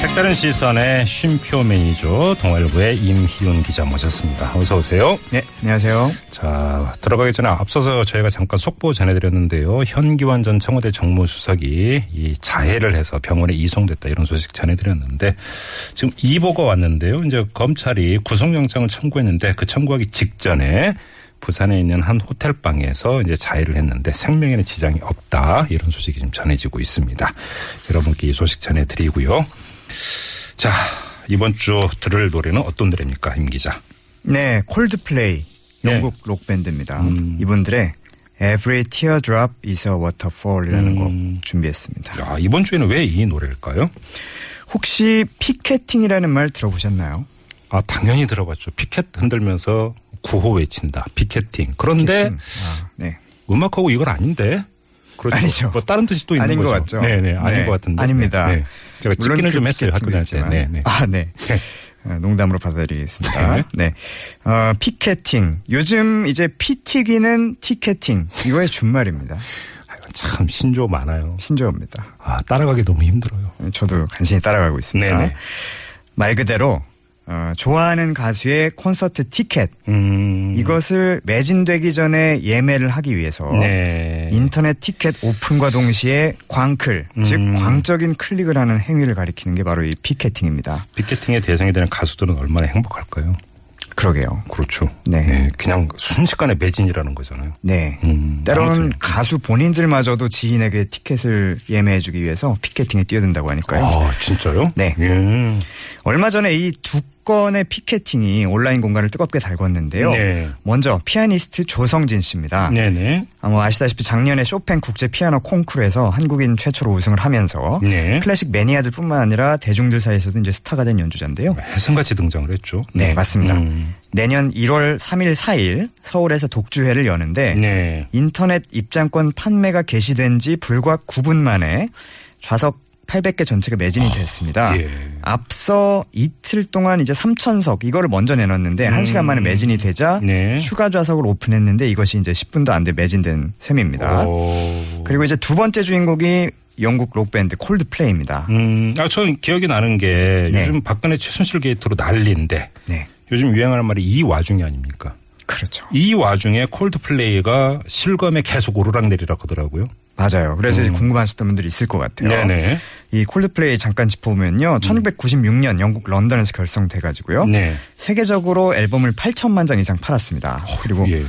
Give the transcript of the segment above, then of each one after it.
색다른 시선의 쉼표 매니저 동아일보의 임희훈 기자 모셨습니다. 어서 오세요. 네, 안녕하세요. 자, 들어가기 전에 앞서서 저희가 잠깐 속보 전해드렸는데요. 현기환 전 청와대 정무수석이 이 자해를 해서 병원에 이송됐다 이런 소식 전해드렸는데 지금 이보가 왔는데요. 이제 검찰이 구속영장을 청구했는데 그 청구하기 직전에 부산에 있는 한 호텔 방에서 이제 자해를 했는데 생명에는 지장이 없다 이런 소식이 지금 전해지고 있습니다. 여러분께 이 소식 전해드리고요. 자 이번 주 들을 노래는 어떤 노래입니까, 임 기자? 네, 콜드플레이 네. 영국 록 밴드입니다. 음. 이분들의 Every Teardrop is a Waterfall이라는 음. 곡 준비했습니다. 야, 이번 주에는 왜 이 노래일까요? 혹시 피켓팅이라는 말 들어보셨나요? 아 당연히 들어봤죠. 피켓 흔들면서 구호 외친다. 피켓팅. 그런데 피켓팅. 아, 네. 음악하고 이건 아닌데. 그렇죠. 아니죠. 뭐 다른 뜻이 또 있는 아닌 거죠. 것 같죠? 네네 아닌 네, 것 같은데. 아닙니다. 네, 네. 제가 찍기는 그좀 했어요 학교 다닐 때. 네. 네. 아, 네. 네. 어, 농담으로 받아들이겠습니다. 네. 네. 어, 피켓팅. 요즘 이제 피튀기는 티켓팅. 이거의 준말입니다. 아, 참 신조 많아요. 신조어입니다. 아 따라가기 너무 힘들어요. 저도 간신히 따라가고 있습니다. 네네. 말 그대로 어, 좋아하는 가수의 콘서트 티켓 음. 이것을 매진되기 전에 예매를 하기 위해서 네. 인터넷 티켓 오픈과 동시에 광클 즉 음. 광적인 클릭을 하는 행위를 가리키는 게 바로 이 피켓팅입니다. 피켓팅의 대상이 되는 가수들은 얼마나 행복할까요? 그러게요. 그렇죠. 네. 그냥 순식간에 매진이라는 거잖아요. 네. 음, 때로는 아무튼. 가수 본인들마저도 지인에게 티켓을 예매해주기 위해서 피켓팅에 뛰어든다고 하니까요. 아 진짜요? 네. 예. 얼마 전에 이 두 건의 피켓팅이 온라인 공간을 뜨겁게 달궜는데요. 네. 먼저 피아니스트 조성진 씨입니다. 네네. 아마 아시다시피 작년에 쇼팽 국제 피아노 콩쿠르에서 한국인 최초로 우승을 하면서 네. 클래식 매니아들뿐만 아니라 대중들 사이에서도 이제 스타가 된 연주자인데요. 해성같이 등장을 했죠. 네, 맞습니다. 음. 내년 1월 3일 4일 서울에서 독주회를 여는데 네. 인터넷 입장권 판매가 개시된 지 불과 9분 만에 좌석 800개 전체가 매진이 됐습니다. 예. 앞서 이틀 동안 이제 3천석 이거를 먼저 내놨는데 한 1시간 만에 매진이 되자 음. 네. 추가 좌석을 오픈했는데 이것이 이제 10분도 안 돼 매진된 셈입니다. 오. 그리고 이제 두 번째 주인공이 영국 록밴드 콜드플레이입니다. 음, 아, 저는 기억이 나는 게 네. 요즘 박근혜 최순실 게이트로 난리인데 네. 요즘 유행하는 말이 이 와중이 아닙니까? 그렇죠. 이 와중에 콜드플레이가 실검에 계속 오르락내리락 하더라고요. 맞아요. 그래서 이제 궁금하셨던 분들이 있을 것 같아요. 음. 네네. 이 콜드플레이 잠깐 짚어보면요. 1996년 영국 런던에서 결성돼가지고요. 네. 세계적으로 앨범을 8천만 장 이상 팔았습니다. 그리고 예.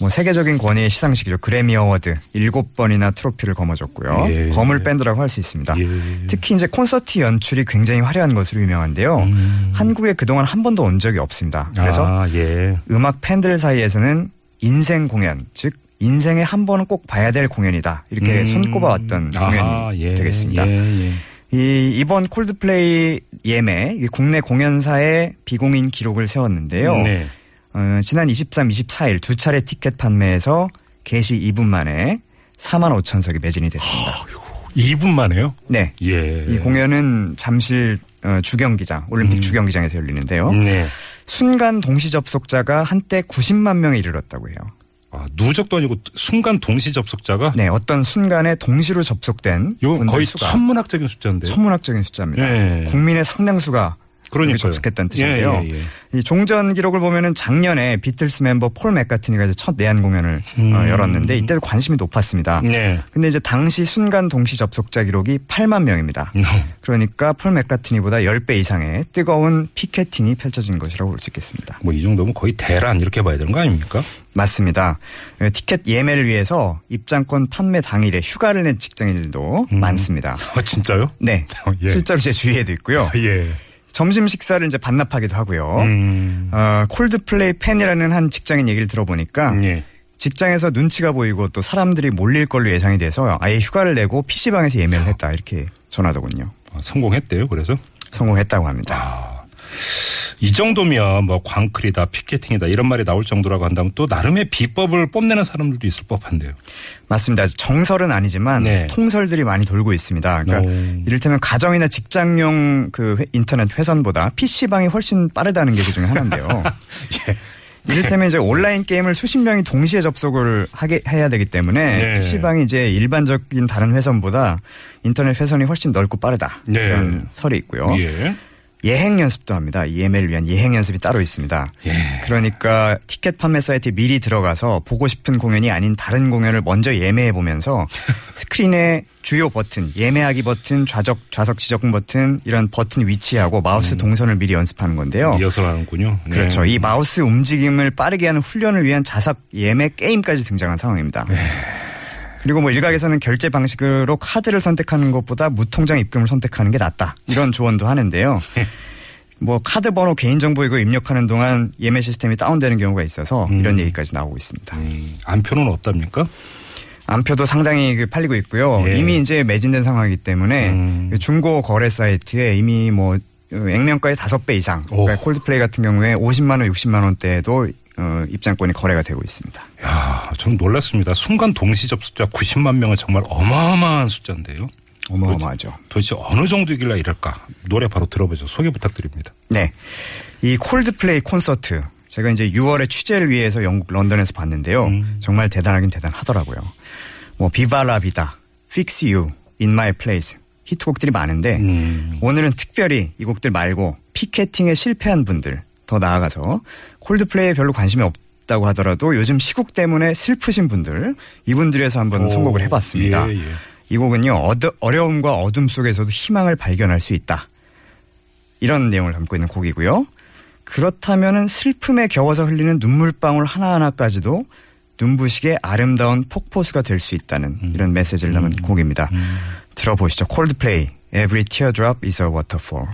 뭐 세계적인 권위의 시상식이죠. 그래미 어워드 7번이나 트로피를 거머쥐었고요. 예. 거물 밴드라고 할 수 있습니다. 예. 특히 이제 콘서트 연출이 굉장히 화려한 것으로 유명한데요. 음. 한국에 그동안 한 번도 온 적이 없습니다. 그래서 아, 예. 음악 팬들 사이에서는 인생 공연, 즉 인생에 한 번은 꼭 봐야 될 공연이다. 이렇게 음. 손꼽아왔던 공연이 아하, 예, 되겠습니다. 예, 예. 이 이번 콜드플레이 예매 이 국내 공연사의 비공인 기록을 세웠는데요. 네. 어, 지난 23, 24일 두 차례 티켓 판매에서 개시 2분 만에 4만 5천 석이 매진이 됐습니다. 2분 만에요? 네. 예. 이 공연은 잠실 어, 주경기장, 올림픽 주경기장에서 열리는데요. 네. 순간 동시 접속자가 한때 90만 명에 이르렀다고 해요. 아, 누적도 아니고 순간 동시 접속자가 네, 어떤 순간에 동시로 접속된 이건 거의 수가 천문학적인 숫자인데요. 천문학적인 숫자입니다. 네. 국민의 상당수가 그러니까요. 접속했다는 뜻인데요. 예, 예, 예. 이 종전 기록을 보면은 작년에 비틀스 멤버 폴 맥카트니가 이제 첫 내한 공연을 어, 열었는데 이때도 관심이 높았습니다. 음. 네. 근데 이제 당시 순간 동시 접속자 기록이 8만 명입니다. 음. 그러니까 폴 맥카트니보다 10배 이상의 뜨거운 피켓팅이 펼쳐진 것이라고 볼 수 있겠습니다. 뭐 이 정도면 거의 대란 이렇게 봐야 되는 거 아닙니까? 맞습니다. 에, 티켓 예매를 위해서 입장권 판매 당일에 휴가를 낸 직장인들도 많습니다. 아, 진짜요? 네. 어, 예. 실제로 제 주위에도 있고요. 예. 점심 식사를 이제 반납하기도 하고요. 음. 어, 콜드플레이 팬이라는 한 직장인 얘기를 들어보니까 예. 직장에서 눈치가 보이고 또 사람들이 몰릴 걸로 예상이 돼서 아예 휴가를 내고 PC방에서 예매를 했다 이렇게 전하더군요. 아, 성공했대요. 그래서 성공했다고 합니다. 이 정도면 뭐 광클이다, 피켓팅이다 이런 말이 나올 정도라고 한다면 또 나름의 비법을 뽐내는 사람들도 있을 법한데요. 맞습니다. 정설은 아니지만 네. 통설들이 많이 돌고 있습니다. 그러니까 오. 이를테면 가정이나 직장용 그 회- 인터넷 회선보다 PC방이 훨씬 빠르다는 게 그 중에 하나인데요. 예. 이를테면 이제 온라인 게임을 수십 명이 동시에 접속을 하게 해야 되기 때문에 네. PC방이 이제 일반적인 다른 회선보다 인터넷 회선이 훨씬 넓고 빠르다. 네. 이런 설이 있고요. 예. 예행 연습도 합니다. 이 예매를 위한 예행 연습이 따로 있습니다. 예. 그러니까 티켓 판매 사이트에 미리 들어가서 보고 싶은 공연이 아닌 다른 공연을 먼저 예매해 보면서 스크린에 주요 버튼, 예매하기 버튼, 좌적 좌석 지정 버튼 이런 버튼 위치하고 마우스 동선을 미리 연습하는 건데요. 이어서 하는군요. 네. 그렇죠. 이 마우스 움직임을 빠르게 하는 훈련을 위한 좌석 예매 게임까지 등장한 상황입니다. 네. 그리고 뭐 일각에서는 결제 방식으로 카드를 선택하는 것보다 무통장 입금을 선택하는 게 낫다. 이런 조언도 하는데요. 뭐 카드 번호 개인정보 이거 입력하는 동안 예매 시스템이 다운되는 경우가 있어서 이런 얘기까지 나오고 있습니다. 음, 안표는 없답니까? 안표도 상당히 그 팔리고 있고요. 예. 이미 이제 매진된 상황이기 때문에 음. 그 중고 거래 사이트에 이미 뭐 어, 액면가의 다섯 배 이상. 오. 그러니까 콜드플레이 같은 경우에 50만 원, 60만 원대에도 어, 입장권이 거래가 되고 있습니다. 야, 저는 놀랐습니다. 순간 동시 접속자 90만 명은 정말 어마어마한 숫자인데요. 어마어마하죠. 도대체 어느 정도이길래 이럴까? 노래 바로 들어보죠. 소개 부탁드립니다. 네. 이 콜드플레이 콘서트. 제가 이제 6월에 취재를 위해서 영국 런던에서 봤는데요. 음. 정말 대단하긴 대단하더라고요. 뭐 비바라비다, Fix You, In My Place 히트곡들이 많은데 음. 오늘은 특별히 이 곡들 말고 피켓팅에 실패한 분들 더 나아가서 콜드플레이에 별로 관심이 없다고 하더라도 요즘 시국 때문에 슬프신 분들 이분들 위해서 한번 오, 선곡을 해봤습니다. 예, 예. 이 곡은요 어드- 어려움과 어둠 속에서도 희망을 발견할 수 있다. 이런 내용을 담고 있는 곡이고요. 그렇다면은 슬픔에 겨워서 흘리는 눈물방울 하나하나까지도 눈부시게 아름다운 폭포수가 될 수 있다는 이런 메시지를 담은 곡입니다. 들어보시죠. 콜드플레이 Every teardrop is a waterfall.